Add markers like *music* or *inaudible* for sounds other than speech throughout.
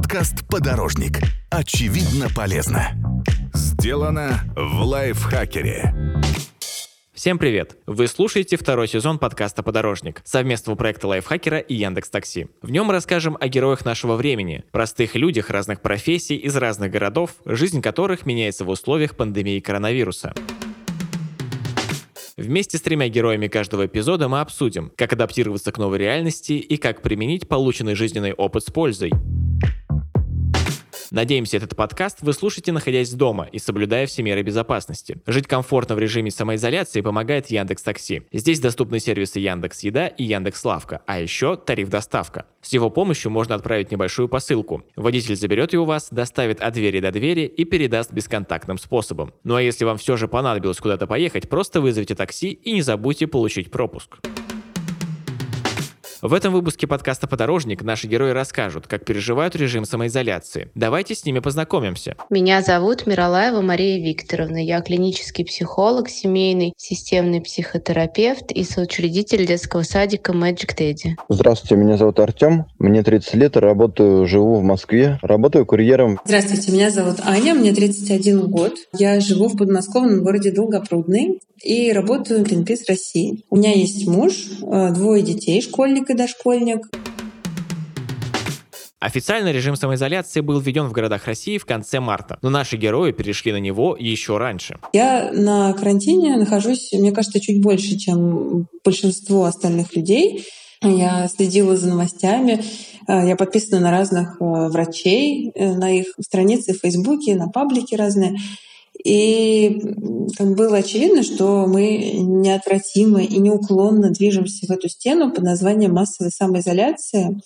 Подкаст «Подорожник». Очевидно полезно. Сделано в лайфхакере. Всем привет! Вы слушаете второй сезон подкаста «Подорожник» совместного проекта Лайфхакера и Яндекс Такси. В нем расскажем о героях нашего времени, простых людях разных профессий из разных городов, жизнь которых меняется в условиях пандемии коронавируса. Вместе с тремя героями каждого эпизода мы обсудим, как адаптироваться к новой реальности и как применить полученный жизненный опыт с пользой. Надеемся, этот подкаст вы слушаете, находясь дома и соблюдая все меры безопасности. Жить комфортно в режиме самоизоляции помогает Яндекс Такси. Здесь доступны сервисы Яндекс Еда и Яндекс Лавка, а еще тариф доставка. С его помощью можно отправить небольшую посылку. Водитель заберет ее у вас, доставит от двери до двери и передаст бесконтактным способом. Ну а если вам все же понадобилось куда-то поехать, просто вызовите такси и не забудьте получить пропуск. В этом выпуске подкаста «Подорожник» наши герои расскажут, как переживают режим самоизоляции. Давайте с ними познакомимся. Меня зовут Миралаева Мария Викторовна. Я клинический психолог, семейный системный психотерапевт и соучредитель детского садика Magic Teddy. Здравствуйте, меня зовут Артем. Мне 30 лет, работаю, живу в Москве. Работаю курьером. Здравствуйте, меня зовут Аня, мне 31 год. Я живу в подмосковном городе Долгопрудный и работаю в Greenpeace России. У меня есть муж, э, двое детей, школьник и дошкольник. Официальный режим самоизоляции был введен в городах России в конце марта, но наши герои перешли на него еще раньше. Я на карантине нахожусь, мне кажется, чуть больше, чем большинство остальных людей. Я следила за новостями, э, я подписана на разных э, врачей, на их страницы в Фейсбуке, на паблике разные. И было очевидно, что мы неотвратимо и неуклонно движемся в эту стену под названием массовая самоизоляция.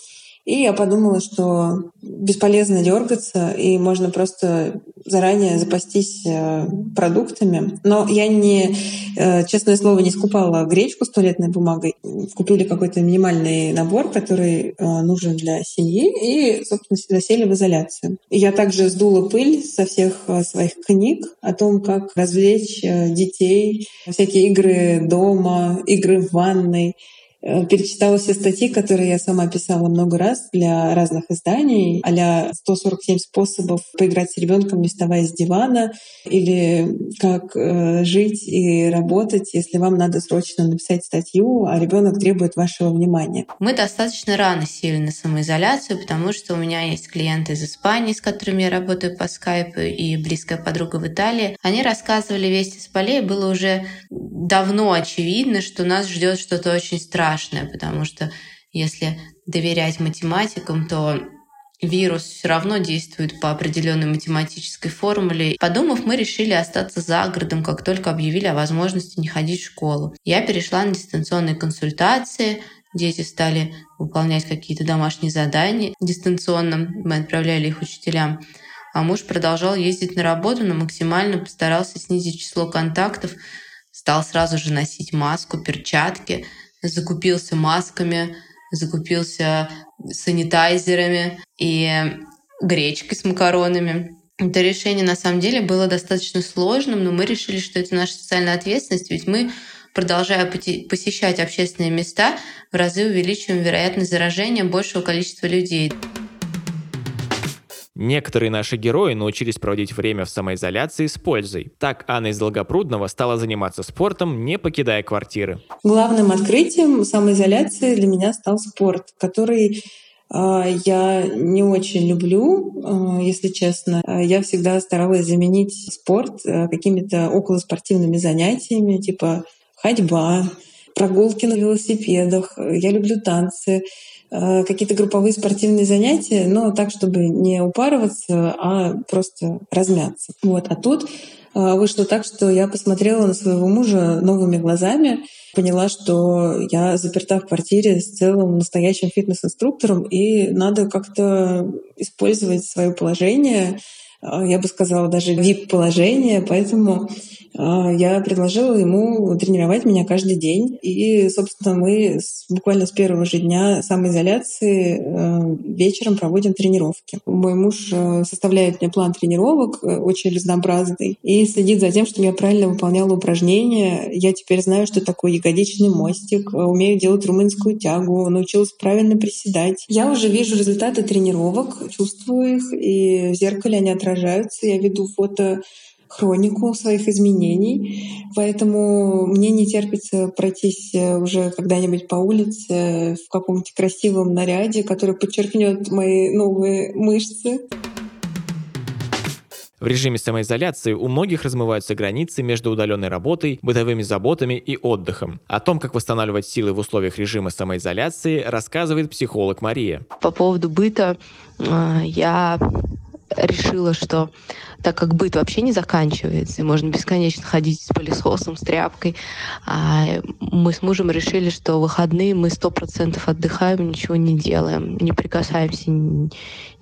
И я подумала, что бесполезно дергаться, и можно просто заранее запастись э, продуктами. Но я не, э, честное слово, не скупала гречку с туалетной бумагой. Купили какой-то минимальный набор, который э, нужен для семьи, и, собственно, засели в изоляцию. Я также сдула пыль со всех своих книг о том, как развлечь детей, всякие игры дома, игры в ванной, перечитала все статьи, которые я сама писала много раз для разных изданий, а 147 способов поиграть с ребенком, не вставая с дивана, или как э, жить и работать, если вам надо срочно написать статью, а ребенок требует вашего внимания. Мы достаточно рано сели на самоизоляцию, потому что у меня есть клиенты из Испании, с которыми я работаю по скайпу, и близкая подруга в Италии. Они рассказывали вести с полей, было уже давно очевидно, что нас ждет что-то очень страшное, потому что если доверять математикам, то вирус все равно действует по определенной математической формуле. Подумав, мы решили остаться за городом, как только объявили о возможности не ходить в школу. Я перешла на дистанционные консультации, дети стали выполнять какие-то домашние задания дистанционно, мы отправляли их учителям. А муж продолжал ездить на работу, но максимально постарался снизить число контактов, стал сразу же носить маску, перчатки, закупился масками, закупился санитайзерами и гречкой с макаронами. Это решение на самом деле было достаточно сложным, но мы решили, что это наша социальная ответственность, ведь мы, продолжая посещать общественные места, в разы увеличиваем вероятность заражения большего количества людей. Некоторые наши герои научились проводить время в самоизоляции с пользой. Так Анна из Долгопрудного стала заниматься спортом, не покидая квартиры. Главным открытием самоизоляции для меня стал спорт, который а, я не очень люблю, а, если честно. Я всегда старалась заменить спорт а, какими-то околоспортивными занятиями, типа ходьба, прогулки на велосипедах. Я люблю танцы. Э, какие-то групповые спортивные занятия, но так, чтобы не упарываться, а просто размяться. Вот. А тут э, вышло так, что я посмотрела на своего мужа новыми глазами, поняла, что я заперта в квартире с целым настоящим фитнес-инструктором, и надо как-то использовать свое положение, э, я бы сказала, даже VIP-положение, поэтому я предложила ему тренировать меня каждый день. И, собственно, мы буквально с первого же дня самоизоляции э, вечером проводим тренировки. Мой муж э, составляет мне план тренировок, э, очень разнообразный, и следит за тем, чтобы я правильно выполняла упражнения. Я теперь знаю, что такое ягодичный мостик, умею делать румынскую тягу, научилась правильно приседать. Я уже вижу результаты тренировок, чувствую их, и в зеркале они отражаются. Я веду фото хронику своих изменений. Поэтому мне не терпится пройтись э, уже когда-нибудь по улице в каком-нибудь красивом наряде, который подчеркнет мои новые мышцы. В режиме самоизоляции у многих размываются границы между удаленной работой, бытовыми заботами и отдыхом. О том, как восстанавливать силы в условиях режима самоизоляции, рассказывает психолог Мария. По поводу быта э, я решила, что так как быт вообще не заканчивается, и можно бесконечно ходить с пылесосом, с тряпкой, а мы с мужем решили, что выходные мы сто процентов отдыхаем, ничего не делаем, не прикасаемся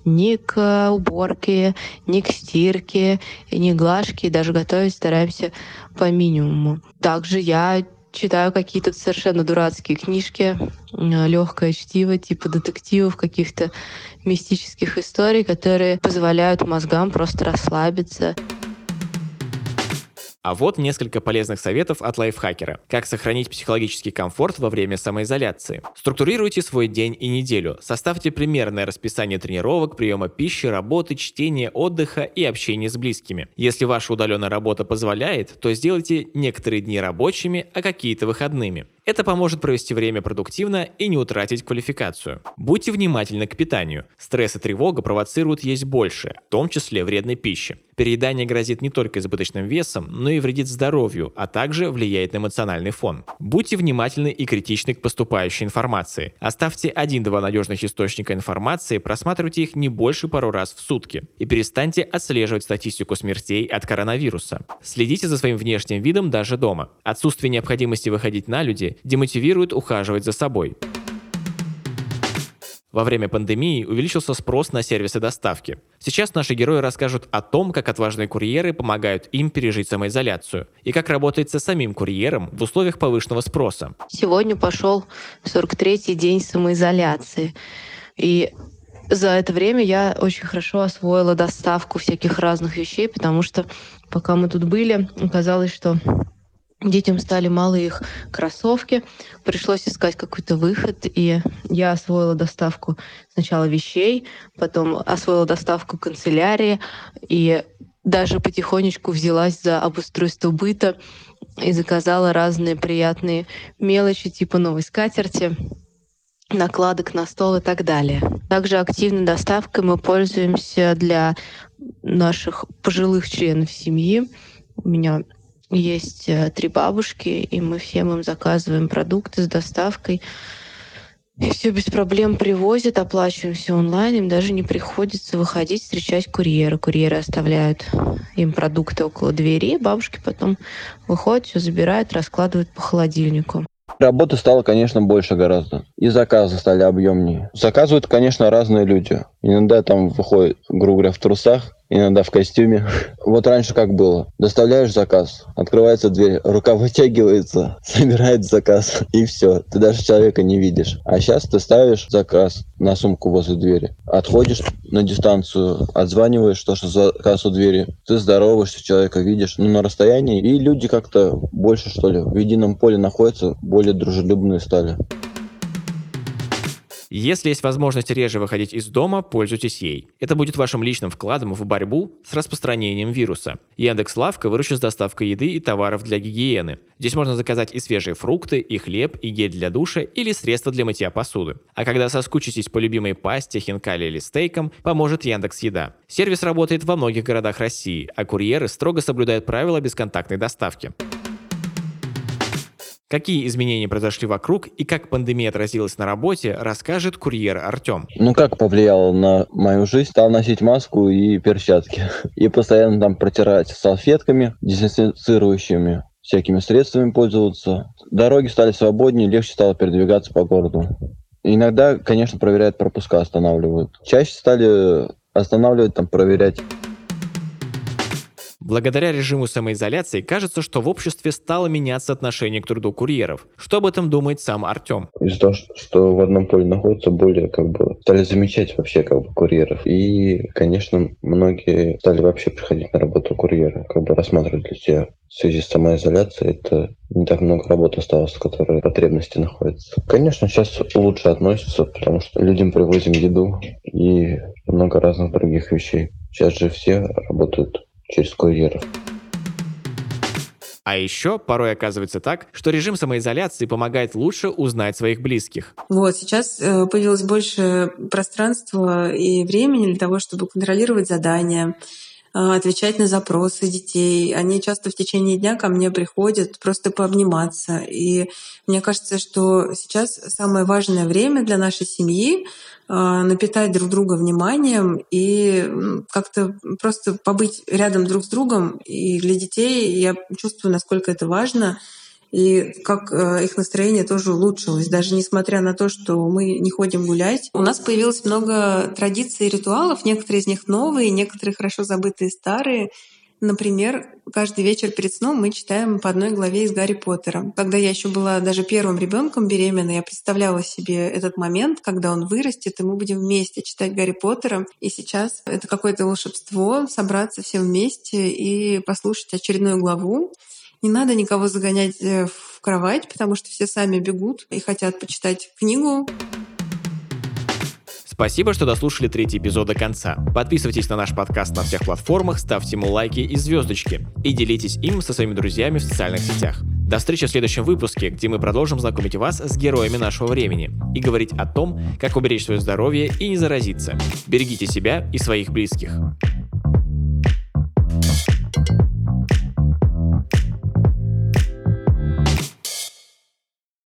ни к уборке, ни к стирке, ни к глажке, и даже готовить стараемся по минимуму. Также я читаю какие-то совершенно дурацкие книжки, легкое чтиво, типа детективов, каких-то мистических историй, которые позволяют мозгам просто расслабиться. А вот несколько полезных советов от лайфхакера. Как сохранить психологический комфорт во время самоизоляции. Структурируйте свой день и неделю. Составьте примерное расписание тренировок, приема пищи, работы, чтения, отдыха и общения с близкими. Если ваша удаленная работа позволяет, то сделайте некоторые дни рабочими, а какие-то выходными. Это поможет провести время продуктивно и не утратить квалификацию. Будьте внимательны к питанию. Стресс и тревога провоцируют есть больше, в том числе вредной пищи. Переедание грозит не только избыточным весом, но и вредит здоровью, а также влияет на эмоциональный фон. Будьте внимательны и критичны к поступающей информации. Оставьте один-два надежных источника информации, просматривайте их не больше пару раз в сутки. И перестаньте отслеживать статистику смертей от коронавируса. Следите за своим внешним видом даже дома. Отсутствие необходимости выходить на люди демотивирует ухаживать за собой. Во время пандемии увеличился спрос на сервисы доставки. Сейчас наши герои расскажут о том, как отважные курьеры помогают им пережить самоизоляцию и как работает со самим курьером в условиях повышенного спроса. Сегодня пошел 43-й день самоизоляции. И за это время я очень хорошо освоила доставку всяких разных вещей, потому что пока мы тут были, оказалось, что Детям стали мало их кроссовки, пришлось искать какой-то выход, и я освоила доставку сначала вещей, потом освоила доставку канцелярии, и даже потихонечку взялась за обустройство быта и заказала разные приятные мелочи, типа новой скатерти, накладок на стол и так далее. Также активной доставкой мы пользуемся для наших пожилых членов семьи. У меня есть э, три бабушки, и мы всем им заказываем продукты с доставкой. И все без проблем привозят, оплачиваем все онлайн, им даже не приходится выходить, встречать курьера. Курьеры оставляют им продукты около двери, бабушки потом выходят, все забирают, раскладывают по холодильнику. Работы стало, конечно, больше гораздо. И заказы стали объемнее. Заказывают, конечно, разные люди. Иногда там выходит, грубо говоря, в трусах, иногда в костюме. Вот раньше как было. Доставляешь заказ, открывается дверь, рука вытягивается, *laughs* собирает заказ, и все. Ты даже человека не видишь. А сейчас ты ставишь заказ на сумку возле двери, отходишь на дистанцию, отзваниваешь, что что заказ у двери, ты здороваешься, человека видишь, ну, на расстоянии, и люди как-то больше, что ли, в едином поле находятся, более дружелюбные стали. Если есть возможность реже выходить из дома, пользуйтесь ей. Это будет вашим личным вкладом в борьбу с распространением вируса. Яндекс Лавка выручит с доставкой еды и товаров для гигиены. Здесь можно заказать и свежие фрукты, и хлеб, и гель для душа, или средства для мытья посуды. А когда соскучитесь по любимой пасте, хинкали или стейкам, поможет Яндекс Еда. Сервис работает во многих городах России, а курьеры строго соблюдают правила бесконтактной доставки. Какие изменения произошли вокруг и как пандемия отразилась на работе, расскажет курьер Артем. Ну как повлияло на мою жизнь? Стал носить маску и перчатки. *laughs* И постоянно там протирать салфетками дезинфицирующими всякими средствами пользоваться. Дороги стали свободнее, легче стало передвигаться по городу. Иногда, конечно, проверяют пропуска, останавливают. Чаще стали останавливать, там, проверять Благодаря режиму самоизоляции кажется, что в обществе стало меняться отношение к труду курьеров. Что об этом думает сам Артем? Из-за того, что в одном поле находится, более как бы стали замечать вообще как бы курьеров. И, конечно, многие стали вообще приходить на работу курьера, как бы рассматривать для себя в связи с самоизоляцией это не так много работы осталось, которые потребности находятся. Конечно, сейчас лучше относятся, потому что людям привозим еду и много разных других вещей. Сейчас же все работают через курьеров. А еще порой оказывается так, что режим самоизоляции помогает лучше узнать своих близких. Вот, сейчас э, появилось больше пространства и времени для того, чтобы контролировать задания, отвечать на запросы детей. Они часто в течение дня ко мне приходят просто пообниматься. И мне кажется, что сейчас самое важное время для нашей семьи а, напитать друг друга вниманием и как-то просто побыть рядом друг с другом. И для детей я чувствую, насколько это важно и как э, их настроение тоже улучшилось, даже несмотря на то, что мы не ходим гулять. У нас появилось много традиций и ритуалов, некоторые из них новые, некоторые хорошо забытые старые. Например, каждый вечер перед сном мы читаем по одной главе из Гарри Поттера. Когда я еще была даже первым ребенком беременной, я представляла себе этот момент, когда он вырастет, и мы будем вместе читать Гарри Поттера. И сейчас это какое-то волшебство собраться всем вместе и послушать очередную главу. Не надо никого загонять э, в кровать, потому что все сами бегут и хотят почитать книгу. Спасибо, что дослушали третий эпизод до конца. Подписывайтесь на наш подкаст на всех платформах, ставьте ему лайки и звездочки. И делитесь им со своими друзьями в социальных сетях. До встречи в следующем выпуске, где мы продолжим знакомить вас с героями нашего времени и говорить о том, как уберечь свое здоровье и не заразиться. Берегите себя и своих близких.